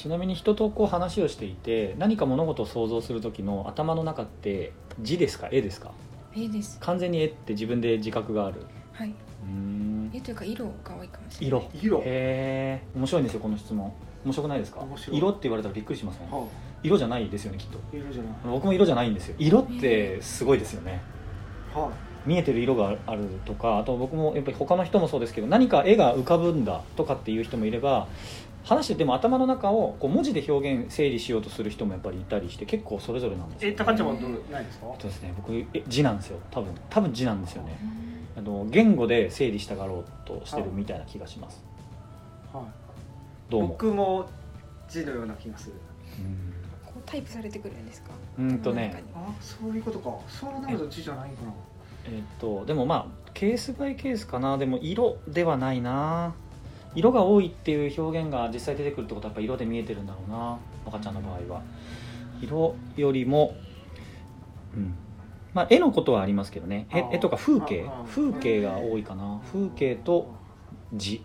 ちなみに人とこう話をしていて何か物事を想像する時の頭の中って字ですか？絵ですか？絵です。完全に絵って自分で自覚がある。はい。うーん。絵というか色が多いかもしれない。色。色。へえ面白いんですよこの質問。面白くないですか？色って言われたらびっくりしますねは色じゃないですよねきっと。あ色じゃない。僕も色じゃないんですよ。色ってすごいですよね。は見えてる色があるとかあと僕もやっぱり他の人もそうですけど何か絵が浮かぶんだとかっていう人もいれば話してても頭の中をこう文字で表現整理しようとする人もやっぱりいたりして結構それぞれなんですよ、え高ちゃんはどうないですか？そうですね。僕え字なんですよ。多分多分字なんですよね。うんあの言語で整理したがろうとしてるみたいな気がします。はい。どうも。僕も字のような気がする。うん。こうタイプされてくるんですか？うんとね。あそういうことか。そうなると字じゃないかな。えっとでもまあケースバイケースかな。でも色ではないな色が多いっていう表現が実際出てくるってことはやっぱ色で見えてるんだろうな赤ちゃんの場合は。色よりもうん。まあ絵のことはありますけどね。絵とか風景。風景が多いかな。風景と字。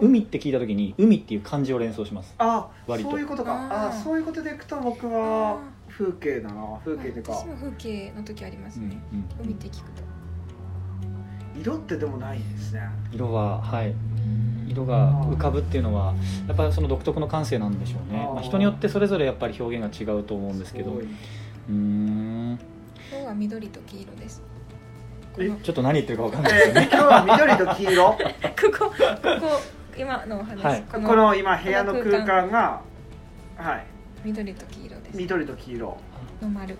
海って聞いた時に海っていう漢字を連想します。あ割と。そういうことか。あそういうことでいくと僕は風景だな。風景っていうか。私も風景の時ありますうんね、うん。海って聞くと色ってでもないですね。色ははい。色が浮かぶっていうのはやっぱりその独特の感性なんでしょうね。まあ、人によってそれぞれやっぱり表現が違うと思うんですけど。うーん。今日は緑と黄色です。こえの。ちょっと何言ってるかわかんないですね。ー今日は緑と黄色？ここここ今のお話、はい。ここの今部屋の空間がはい。緑と黄色です。緑と黄色。の丸。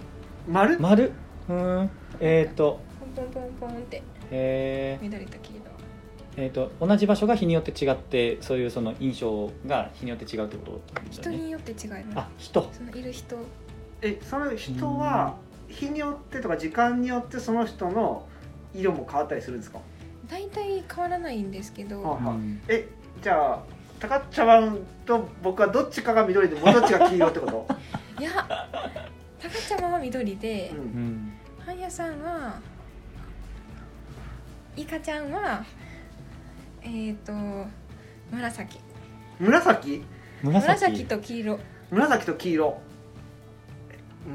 丸？丸？うーん。えっ、とポンポンポンって。えー。緑と黄色。えー、と同じ場所が日によって違ってそういうその印象が日によって違うってことですよね。人によって違います。あ人。そのいる人。えその人は日によってとか時間によってその人の色も変わったりするんですか、大体変わらないんですけど、はあはあうん。えじゃあ高っちゃんと僕はどっちかが緑でもうどっちが黄色ってこと、いやたかちゃまは緑でう、うん。んはんやさんはいかちゃんはえっ、と紫。紫？紫。紫と黄色。紫と黄色。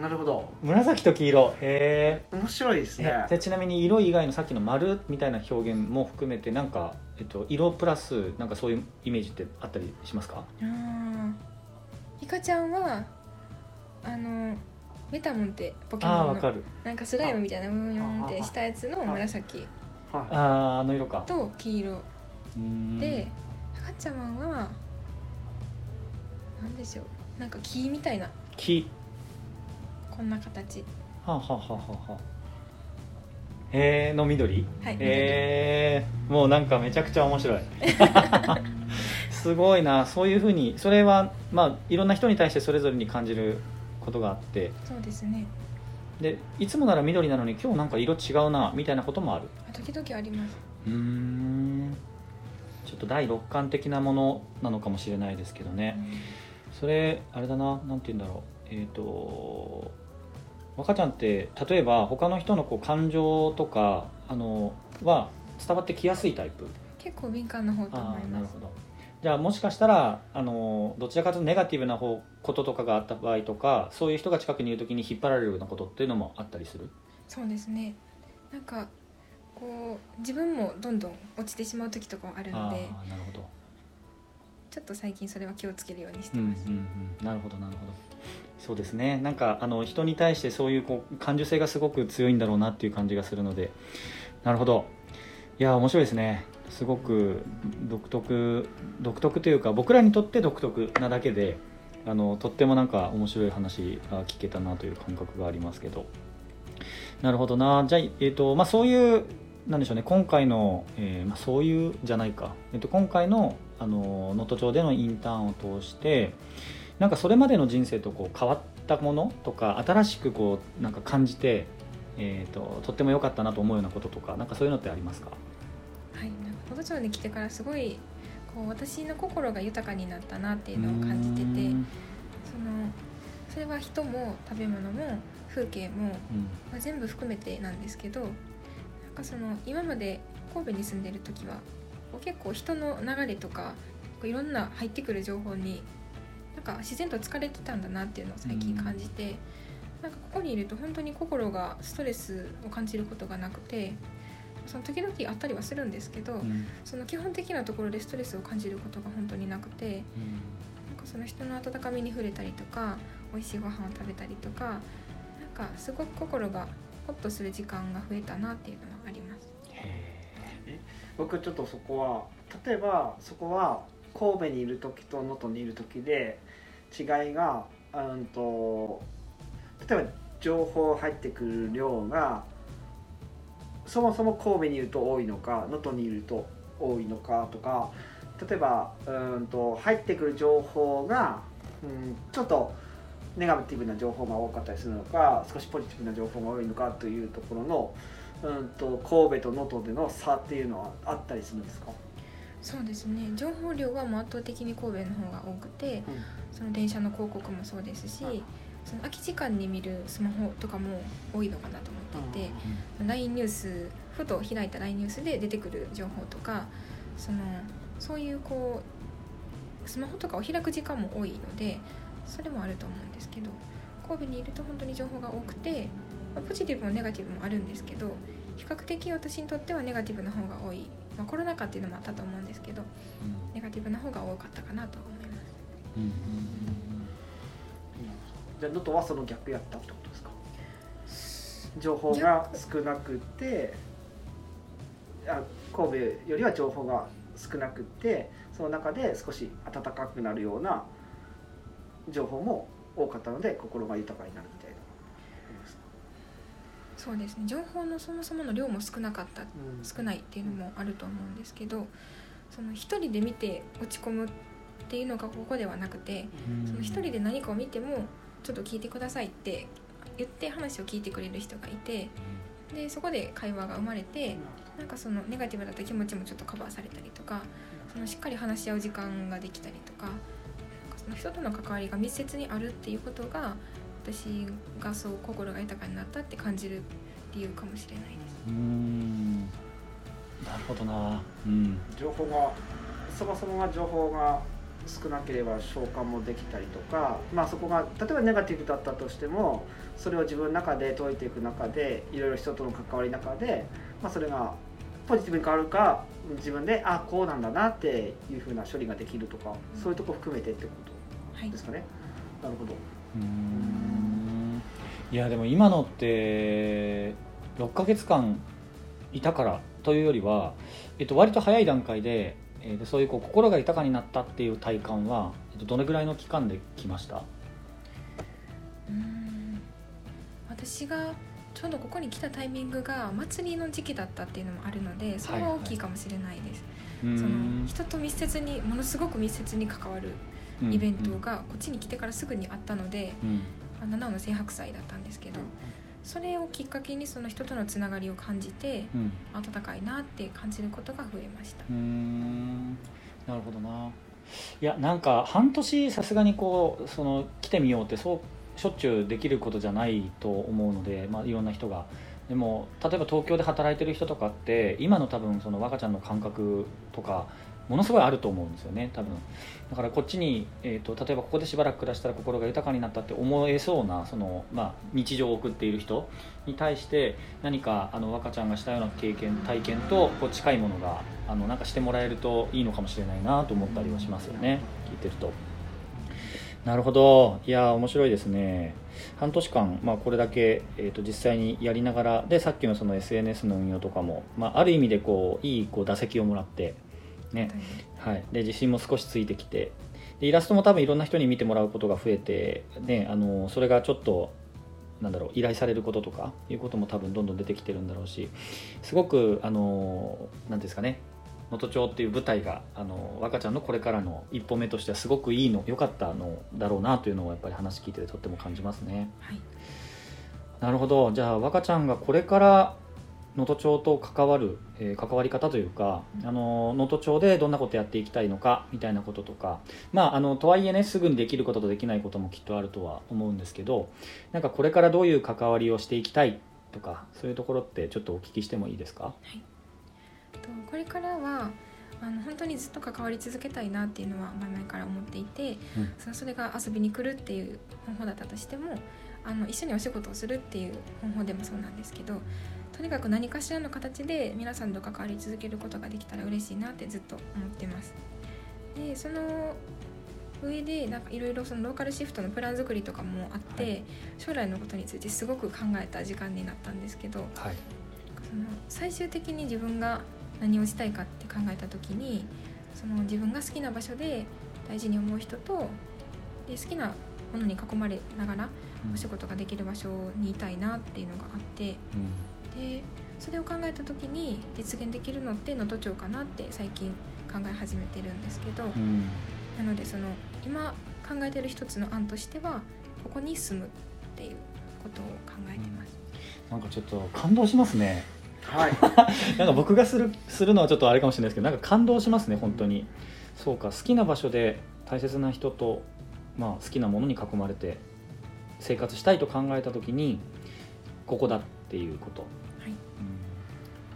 なるほど。紫と黄色。へ面白いですえねでちなみに色以外のさっきの丸みたいな表現も含めてなんか、えっと、色プラスなんかそういうイメージってあったりしますか？あー。いかちゃんはあのメタモンってポケモンのなんかスライムみたいなムヨンってしたやつの紫はあああの色か。と黄色。うーん。でたかちゃまはなんでしょう。なんか木みたいな。木。こんな形。はあ、はあはあはあ。はあ、へえの緑？はい、へえもうなんかめちゃくちゃ面白い。すごいな。そういうふうにそれはまあいろんな人に対してそれぞれに感じることがあって。そうですねでいつもなら緑なのに今日なんか色違うなみたいなこともある。あ時々あります。うーん。ちょっと第六感的なものなのかもしれないですけどね。それあれだななんて言うんだろう。えっ、と若ちゃんって例えば他の人のこう感情とかあのは伝わってきやすいタイプ？結構敏感な方とあ思います。あなるほどじゃあもしかしたらあのどちらかというとネガティブな方こととかがあった場合とかそういう人が近くにいる時に引っ張られるようなことっていうのもあったりする？そうですね。なんかこう自分もどんどん落ちてしまう時とかもあるのでなるほど。ちょっと最近それは気をつけるようにしうんうんてます、うん。なるほどなるほど。そうですね。なんかあの人に対してそういうこう感受性がすごく強いんだろうなっていう感じがするので。なるほど。いや面白いですねすごく独特独特というか僕らにとって独特なだけであのとってもなんか面白い話が聞けたなという感覚がありますけど。なるほどな。じゃあ、えーとまあ、そういうなんでしょうね。今回の、えーまあ、そういうじゃないか、えー、と今回の能登町でのインターンを通してなんかそれまでの人生とこう変わったものとか新しくこうなんか感じて、えー、ととっても良かったなと思うようなこととかなんかそういうのってありますか？なんか能登町に来てからすごいこう私の心が豊かになったなっていうのを感じててそのそれは人も食べ物も風景も、うん。まあ、全部含めてなんですけどなんかその今まで神戸に住んでる時は結構人の流れとかういろんな入ってくる情報になんか自然と疲れてたんだなっていうのを最近感じて、なんかここにいると本当に心がストレスを感じることがなくてその時々あったりはするんですけど、うん。その基本的なところでストレスを感じることが本当になくてなんかその人の温かみに触れたりとか美味しいご飯を食べたりとかなんかすごく心がホッとする時間が増えたなっていうのはあります。へ僕ちょっとそこは例えばそこは神戸にいる時と能登にいる時で違いがうんと例えば情報入ってくる量がそもそも神戸にいると多いのか能登にいると多いのかとか例えばうんと入ってくる情報が、うん、ちょっとネガティブな情報が多かったりするのか少しポジティブな情報が多いのかというところのうんと神戸と能登での差っていうのはあったりするんですか、そうですね。情報量はもう圧倒的に神戸の方が多くてその電車の広告もそうですしはいその空き時間に見るスマホとかも多いのかなと思っていて、LINE ニュースふと開いた LINE ニュースで出てくる情報とかそのそういうこうスマホとかを開く時間も多いのでそれもあると思うんですけど神戸にいると本当に情報が多くて、まあポジティブもネガティブもあるんですけど比較的私にとってはネガティブな方が多い、まあ、コロナ禍っていうのもあったと思うんですけどネガティブな方が多かったかなと思います。うんうんじゃあ能登はその逆やったってことですか？情報が少なくてあ神戸よりは情報が少なくてその中で少し暖かくなるような情報も多かったので心が豊かになるみたいなそうですね。情報のそもそもの量も少なかったうん。少ないっていうのもあると思うんですけどその一人で見て落ち込むっていうのがここではなくてうん。その一人で何かを見てもちょっと聞いてくださいって言って話を聞いてくれる人がいてでそこで会話が生まれてなんかそのネガティブだった気持ちもちょっとカバーされたりとかそのしっかり話し合う時間ができたりとかその人との関わりが密接にあるっていうことが私がそう心が豊かになったって感じる理由かもしれないです。うん。なるほどな。うん。情報がそもそもが情報が少なければ消化もできたりとか、まあ、そこが例えばネガティブだったとしてもそれを自分の中で解いていく中でいろいろ人との関わりの中で、まあ、それがポジティブに変わるか自分であこうなんだなっていうふうな処理ができるとかそういうとこ含めてってこはい。とですかね。なるほど。うん。いやでも今のって6ヶ月間いたからというよりは、えっと、割と早い段階で,、えーでそういうこう心が豊かになったっていう体感は、えっと、どれぐらいの期間で来ました？うーん。私がちょうどここに来たタイミングが祭りの時期だったっていうのもあるのでそれは大きいかもしれないです、その人と密接にものすごく密接に関わるイベントがこっちに来てからすぐにあったので、うん。あ七尾の青白祭だったんですけどそれをきっかけにその人とのつながりを感じてうん。温かいなって感じることが増えました。うーん。なるほどな。いやなんか半年さすがにこうその来てみようってそうしょっちゅうできることじゃないと思うので、まあ、いろんな人が。でも例えば東京で働いてる人とかって今の多分その若ちゃんの感覚とかものすごいあると思うんですよね多分。だからこっちに、えー、と例えばここでしばらく暮らしたら心が豊かになったって思えそうなその、まあ、日常を送っている人に対して何かあの若ちゃんがしたような経験体験とこう近いものがあのなんかしてもらえるといいのかもしれないなと思ったりはしますよね聞いてると。なるほど。いや面白いですね。半年間、まあ、これだけ、えー、と実際にやりながらでさっきのその SNS の運用とかも、まあ、ある意味でこういいこう打席をもらって、ね。はい、で自信も少しついてきて。でイラストも多分いろんな人に見てもらうことが増えて、ね、あのそれがちょっとなんだろう依頼されることとかいうことも多分どんどん出てきてるんだろうしすごくあのなんていうんですかね能登町っていう舞台があの若ちゃんのこれからの一歩目としてはすごくいいの良かったのだろうなというのをやっぱり話聞いててとっても感じますね。はい。なるほど。じゃあ若ちゃんがこれから能登町と関わる、えー関わり方というかあの能登町でどんなことやっていきたいのかみたいなこととかまああのとはいえねすぐにできることとできないこともきっとあるとは思うんですけどなんかこれからどういう関わりをしていきたいとかそういうところってちょっとお聞きしてもいいですか？とこれからはあの本当にずっと関わり続けたいなっていうのは前々から思っていて、うん。そのそれが遊びに来るっていう方法だったとしてもあの一緒にお仕事をするっていう方法でもそうなんですけどとにかく何かしらの形で皆さんと関わり続けることができたら嬉しいなってずっと思ってます。でその上でなんかいろいろそのローカルシフトのプラン作りとかもあって、はい。将来のことについてすごく考えた時間になったんですけどはい。その最終的に自分が何をしたいかって考えた時にその自分が好きな場所で大事に思う人とで好きなものに囲まれながらうん。お仕事ができる場所にいたいなっていうのがあってでそれを考えた時に実現できるのって能登町かなって最近考え始めてるんですけど、うん。うんなのでその今考えてる一つの案としてはここに住むっていうことを考えてます。なんかちょっと感動しますね。はい。なんか僕がするするのはちょっとあれかもしれないですけどなんか感動しますね本当に。そうか好きな場所で大切な人と、まあ、好きなものに囲まれて生活したいと考えた時にここだっていうこと、はい。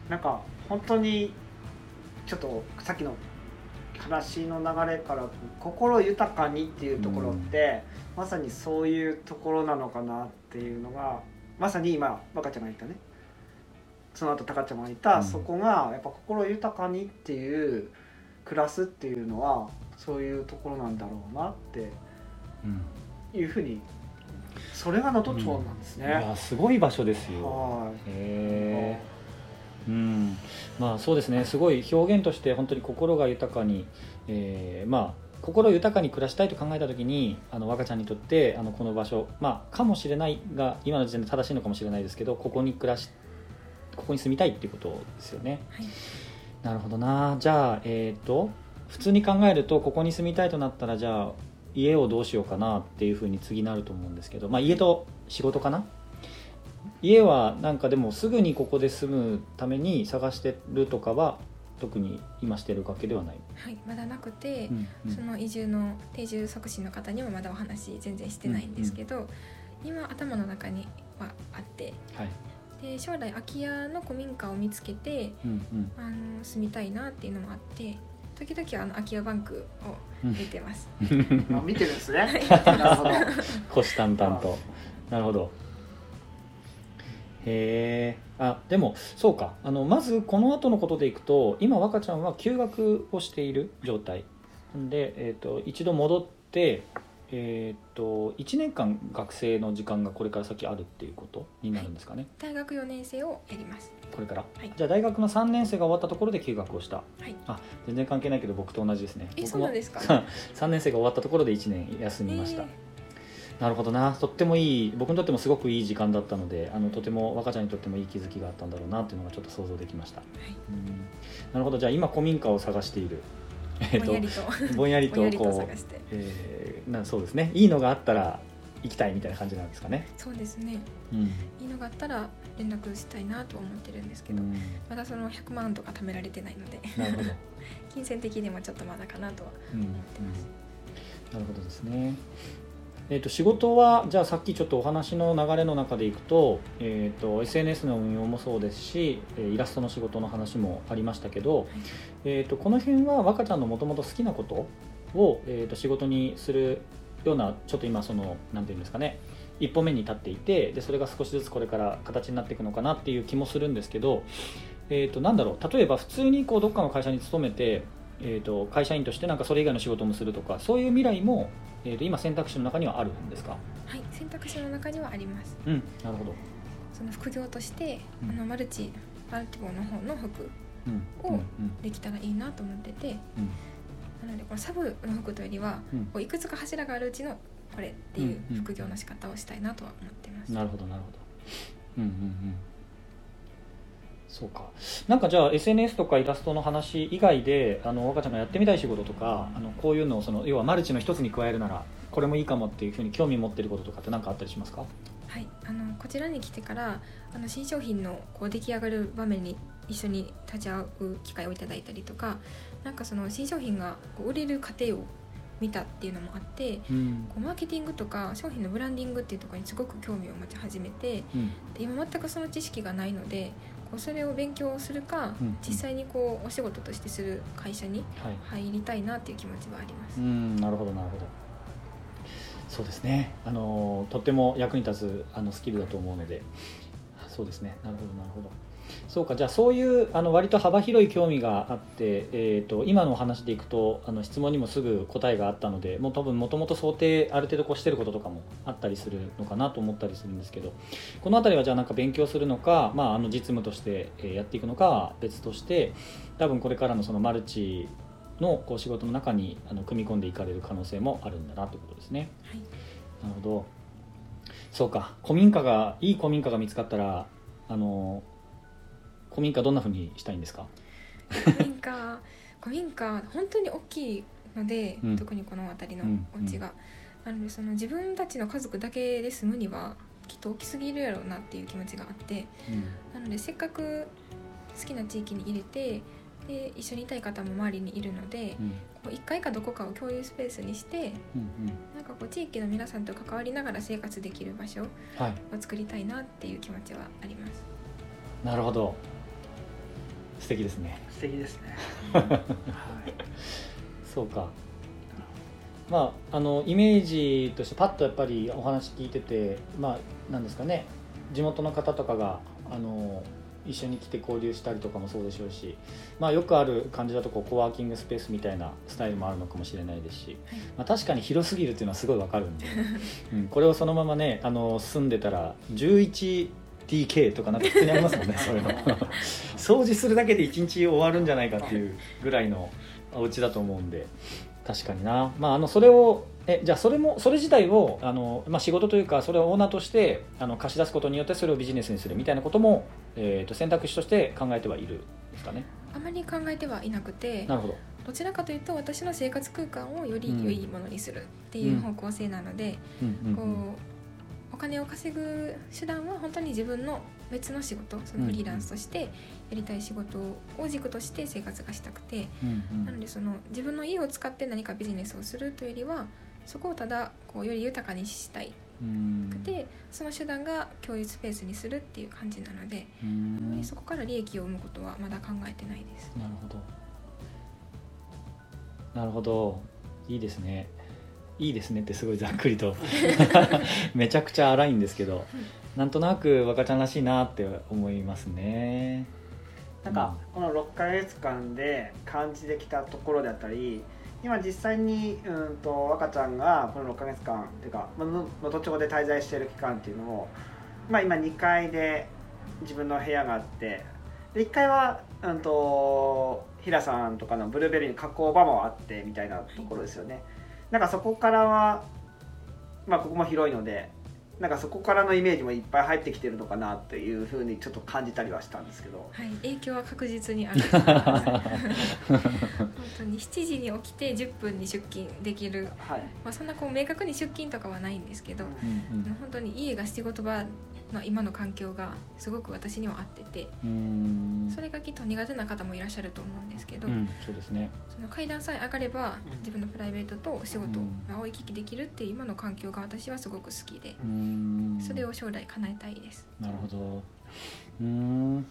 なんか本当にちょっとさっきの話の流れから心豊かにっていうところって、まさにそういうところなのかなっていうのがまさに今若ちゃんが言ったね。その後高ちゃんが言った、うん。そこがやっぱ心豊かにっていう暮らすっていうのはそういうところなんだろうなってうん。いうふうにそれが能登町なんですいね。やすごい場所ですよ。はい。へえうん。まあそうですね。すごい表現として本当に心が豊かに、えーまあ心豊かに暮らしたいと考えた時にあの若ちゃんにとってあのこの場所まあかもしれないが今の時点で正しいのかもしれないですけどここに暮らしここに住みたいっていうことですよね。はい。なるほどな。じゃあえっ、と普通に考えるとここに住みたいとなったらじゃあ家をどうしようかなっていうふうに次なると思うんですけどまあ家と仕事かな？家はなんかでもすぐにここで住むために探してるとかは特に今してるわけではない、はい、まだなくて、うんうん。その移住の定住促進の方にはまだお話全然してないんですけど、今頭の中にはあってはい。で将来空き家の古民家を見つけてうんうん。あの住みたいなっていうのもあって時々あの空き家バンクをうん見てます。あ見てるんですね。なるほど。虎視眈々と。なるほど。へえあでもそうか。あのまずこの後のことでいくと今若ちゃんは休学をしている状態。で、えー、と一度戻ってえー、と1年間学生の時間がこれから先あるっていうことになるんですかね、大学4年生をやります。これから、はい。じゃあ大学の3年生が終わったところで休学をした。はい。あ全然関係ないけど僕と同じですね。え僕そうなんですか？3年生が終わったところで1年休みました、えなるほどな。とってもいい僕にとってもすごくいい時間だったのであのとても若ちゃんにとってもいい気づきがあったんだろうなっていうのがちょっと想像できました。ーはい。うん。なるほど。じゃあ今古民家を探しているえっぼんやりととぼんやりととこう。えーなそうですねいいのがあったら行きたいみたいな感じなんですかねそうですね。うん、いいのがあったら連絡したいなとは思ってるんですけど、うん、まだその100万とか貯められてないのでなるほど、金銭的にもちょっとまだかなとはうんうん思ってます。なるほどですね。えー、と仕事はじゃあさっきちょっとお話の流れの中でいくと,、えー、と SNS の運用もそうですしえーイラストの仕事の話もありましたけど、えー、とこの辺は若ちゃんのもともと好きなことを、えー、と仕事にするようなちょっと今そのなんていうんですかね一歩目に立っていてでそれが少しずつこれから形になっていくのかなっていう気もするんですけど、えー、となんだろう例えば普通にこうどっかの会社に勤めて、えー、と会社員としてなんかそれ以外の仕事もするとかそういう未来も、えー、と今選択肢の中にはあるんですか？はい、選択肢の中にはあります。うんなるほど、その副業として、うん。あのマルチマルティボの方の服うんをできたらいいなと思ってて、うん。なのでこのサブの服というよりは、うん。こういくつか柱があるうちのこれっていう副業の仕方をしたいなとは思ってます。なるほどなるほど。うんうんうんそうか。なんかじゃあ SNS とかイラストの話以外であの若ちゃんがやってみたい仕事とかあのこういうのをその要はマルチの一つに加えるならこれもいいかもっていうふうに興味持ってることとかって何かあったりしますか？はい、あのこちらに来てからあの新商品のこう出来上がる場面に一緒に立ち会う機会をいただいたりとかなんかその新商品がこう売れる過程を見たっていうのもあってうん。こうマーケティングとか商品のブランディングっていうところにすごく興味を持ち始めてうん。で今全くその知識がないのでうそれを勉強するか、うんうん。実際にこうお仕事としてする会社にはい。入りたいなっていう気持ちはあります。うんなるほどなるほど。そうですね。あのとっても役に立つあのスキルだと思うので。そうですね。なるほどなるほどそうかじゃあそういうあの割と幅広い興味があって、えー、と今のお話でいくとあの質問にもすぐ答えがあったのでもう多分もともと想定ある程度こうしてることとかもあったりするのかなと思ったりするんですけどこの辺りはじゃあなんか勉強するのか、まあ、あの実務としてえーやっていくのかは別として多分これからのそのマルチのこう仕事の中にあの組み込んでいかれる可能性もあるんだなということですね。はい。なるほど。そうか。古民家がいい古民家が見つかったらあの古民家どんなふうにしたいんですか？古民家古民家本当に大きいので、うん。特にこの辺りのうんお家が、なのでその自分たちの家族だけで住むにはきっと大きすぎるやろうなっていう気持ちがあってなのでせっかく好きな地域に入れてで一緒にいたい方も周りにいるのでうん。こう1階かどこかを共有スペースにしてうんなんかこう地域の皆さんと関わりながら生活できる場所をはい。作りたいなっていう気持ちはあります。なるほど素敵ですね。素敵ですね、はい、そうか。まああのイメージとしてパッとやっぱりお話聞いててまあなんですかね。地元の方とかがあの一緒に来て交流したりとかもそうでしょうし、まあ、よくある感じだとこうコワーキングスペースみたいなスタイルもあるのかもしれないですし、はい。まあ、確かに広すぎるっていうのはすごいわかるんで、うん、これをそのままねあの住んでたら 11DK とかなんか普通にありますもんね そういうの。掃除するだけで1日終わるんじゃないかっていうぐらいのお家だと思うんで。確かにな、まあ、あのそれをえじゃあそれもそれ自体をあの、まあ、仕事というかそれをオーナーとしてあの貸し出すことによってそれをビジネスにするみたいなことも、えー、と選択肢として考えてはいるんですかね。あまり考えてはいなくてなるほど。どちらかというと私の生活空間をより良いものにするっていう方向性なので、うんうん。こうお金を稼ぐ手段は本当に自分の別の仕事そのフリーランスとしてやりたい仕事を軸として生活がしたくて、うんうん。なのでその自分の家を使って何かビジネスをするというよりはそこをただこうより豊かにしたい。うん。くてその手段が共有スペースにするっていう感じなので、うあまりん。そこから利益を生むことはまだ考えてないです。なるほど。なるほど。いいですねいいですねってすごいざっくりと。めちゃくちゃ荒いんですけどなんとなく若ちゃんらしいなって思いますね。なんかこの6ヶ月間で感じてきたところであったり今実際にうんと若ちゃんがこの6ヶ月間っていうかまあの能登町で滞在している期間っていうのを、まあ、今2階で自分の部屋があってで1階はうんと平さんとかのブルーベリーの加工場もあってみたいなところですよね。なんかそこからはまあここも広いのでなんかそこからのイメージもいっぱい入ってきてるのかなっていうふうにちょっと感じたりはしたんですけど。はい、影響は確実にあると思います。本当に7時に起きて10分に出勤できる、はい。まあ、そんなこう明確に出勤とかはないんですけど、うん。うん本当に家が仕事場の今の環境がすごく私には合っててうん。それがきっと苦手な方もいらっしゃると思うんですけど、うんそうですね。その階段さえ上がればうん。自分のプライベートとお仕事うん。が追い聞きできるっていう今の環境が私はすごく好きでうん。それを将来叶えたいです。なるほど。うーん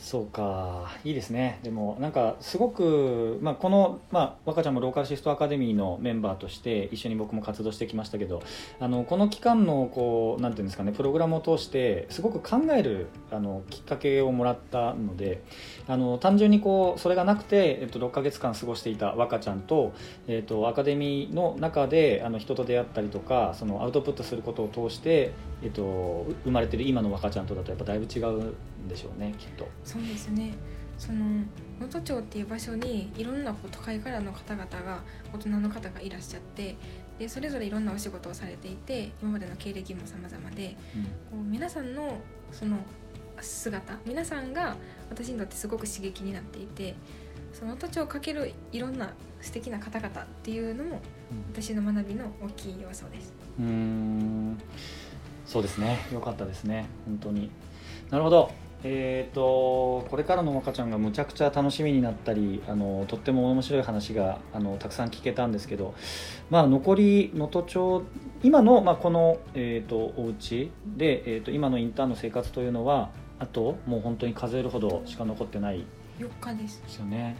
そうか。いいですね。でもなんかすごく、まあ、この、まあ、若ちゃんもローカルシフトアカデミーのメンバーとして一緒に僕も活動してきましたけどあのこの期間のこうなんていうんですかねプログラムを通してすごく考えるあのきっかけをもらったのであの単純にこうそれがなくて、えっと、6ヶ月間過ごしていた若ちゃんと,、えっとアカデミーの中であの人と出会ったりとかそのアウトプットすることを通して、えっと、生まれてる今の若ちゃんとだとやっぱだいぶ違うでしょうねきっと。そうですね。その能登町っていう場所にいろんな都会からの方々が大人の方がいらっしゃってでそれぞれいろんなお仕事をされていて今までの経歴も様々でこう皆さんのその姿皆さんが私にとってすごく刺激になっていてその能登町をかけるいろんな素敵な方々っていうのも私の学びの大きい要素です。うーん。そうですね。よかったですね。本当に。なるほどえー、とこれからの若ちゃんがむちゃくちゃ楽しみになったりあのとっても面白い話があのたくさん聞けたんですけど、まあ、残り能登町今の、まあ、この、えー、とお家で、えー、と今のインターンの生活というのはあともう本当に数えるほどしか残ってない。4日です。ですよね。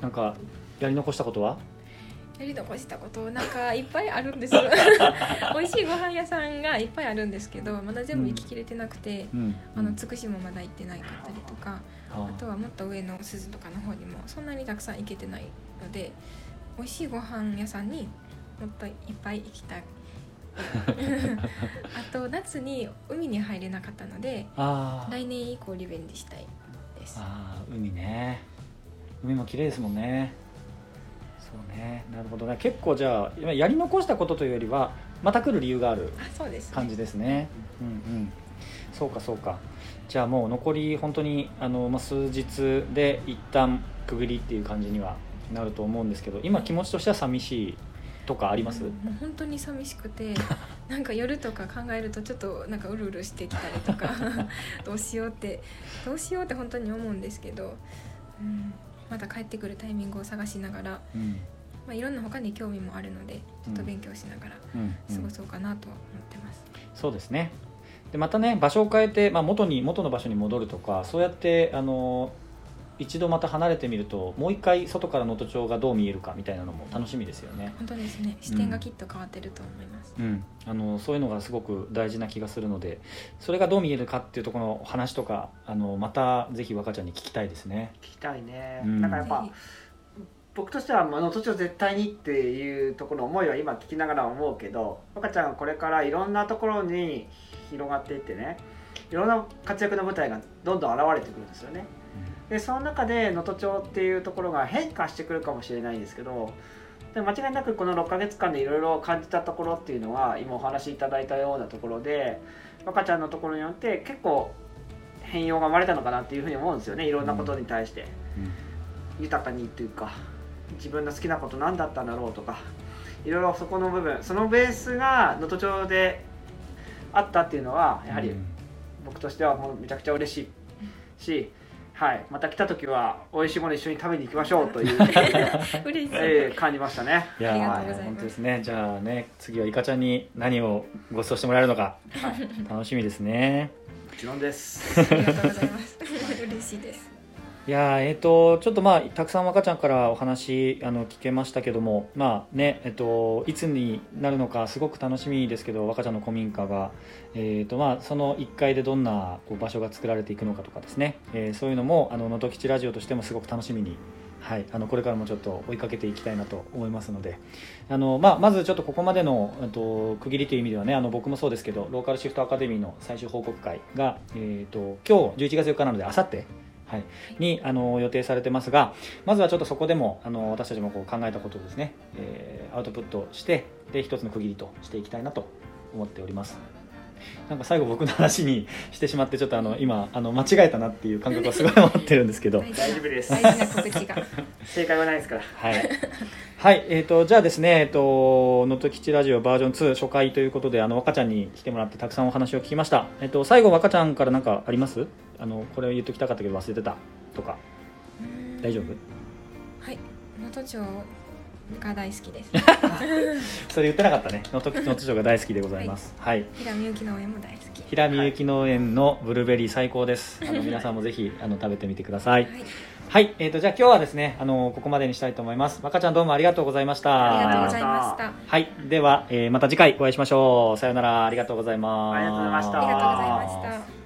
なんかやり残したことは？やり残したことなんかいっぱいあるんです 美味しいご飯屋さんがいっぱいあるんのですけどまだ全部行ききれてなくて、うん。あのつくしもまだ行ってないかったりとかああとはもっと上の鈴とかの方にもそんなにたくさん行けてないので美味しいご飯屋さんにもっといっぱい行きたい。あと夏に海に入れなかったので来年以降リベンジしたいです。あー海ね。海も綺麗ですもんねそうね。なるほどね。結構じゃあ今やり残したことというよりはまた来る理由があるあそうです、ね、感じですね。うんうん。そうかそうか。じゃあもう残り本当にあの、まあ、数日で一旦区切りっていう感じにはなると思うんですけど今気持ちとしては寂しいとかあります、もう本当に寂しくて なんか夜とか考えるとちょっとなんかうるうるしてきたりとか どうしようってどうしようって本当に思うんですけど、うん、また帰ってくるタイミングを探しながら、うん。まあ、いろんな他に興味もあるのでちょっと勉強しながら過ごそうかなとは思ってます。そうですね。でまたね場所を変えて、まあ、元に元の場所に戻るとかそうやってあの一度また離れてみるともう一回外から能登町がどう見えるかみたいなのも楽しみですよね、本当ですね。視点がきっと変わってると思います、うん、あのそういうのがすごく大事な気がするのでそれがどう見えるかっていうところの話とかあのまたぜひ若ちゃんに聞きたいですね。聞きたいね、うん。なんかやっぱ僕としては能登町絶対にっていうところの思いは今聞きながら思うけど若ちゃんがこれからいろんなところに広がっていってねいろんな活躍の舞台がどんどん現れてくるんですよねでその中で能登町っていうところが変化してくるかもしれないんですけどで間違いなくこの6ヶ月間でいろいろ感じたところっていうのは今お話しいただいたようなところで若ちゃんのところによって結構変容が生まれたのかなっていうふうに思うんですよね。いろんなことに対して。豊かにっていうか自分の好きなこと何だったんだろうとかいろいろそこの部分そのベースが能登町であったっていうのはやはりうん。僕としてはもうめちゃくちゃ嬉しいし、はい、また来た時は美味しいもの一緒に食べに行きましょうという、嬉しい、えー感じましたね。いやありがとうございます。本当ですね。じゃあね次はいかちゃんに何をご馳走してもらえるのか。はい、も楽しみですね。ちろんです。ありがとうございます。嬉しいですいやえっ、とちょっとまあたくさん若ちゃんからお話あの聞けましたけどもまあねえっ、といつになるのかすごく楽しみですけど若ちゃんの古民家がえっ、とまあその1階でどんなこう場所が作られていくのかとかですね、えーそういうのもあの能登吉ラジオとしてもすごく楽しみにはい、あのこれからもちょっと追いかけていきたいなと思いますので。あの、まあ、まずちょっとここまでのえっと区切りという意味ではねあの僕もそうですけどローカルシフトアカデミーの最終報告会が、えー、と今日11月4日なのであさってはい、にあの予定されてますがまずはちょっとそこでもあの私たちもこう考えたことをですね、えーアウトプットしてで一つの区切りとしていきたいなと思っておりますなんか最後僕の話にしてしまってちょっとあの今あの間違えたなっていう感覚はすごい持ってるんですけど。大大丈夫です。大事な告知が。正解はないですから。はい、はい。えー、とじゃあですね、えー、と能登吉ラジオバージョン2初回ということであの若ちゃんに来てもらってたくさんお話を聞きました、えー、と最後若ちゃんから何かあります？あのこれを言っときたかったけど忘れてた？とか。大丈夫？はい。能登町が大好きです。それ言ってなかったね。能登能登町が大好きでございます。はい、平見ゆき農園も大好き。平見ゆき農園のブルーベリー最高です。あの皆さんもぜひ あの食べてみてください。はい。はい、えー、とじゃあ今日はですねあのここまでにしたいと思います。若ちゃんどうもありがとうございました。ありがとうございました。はい、では、えーまた次回お会いしましょう。さようなら、ありがとうございます。ありがとうございました。ありがとうございました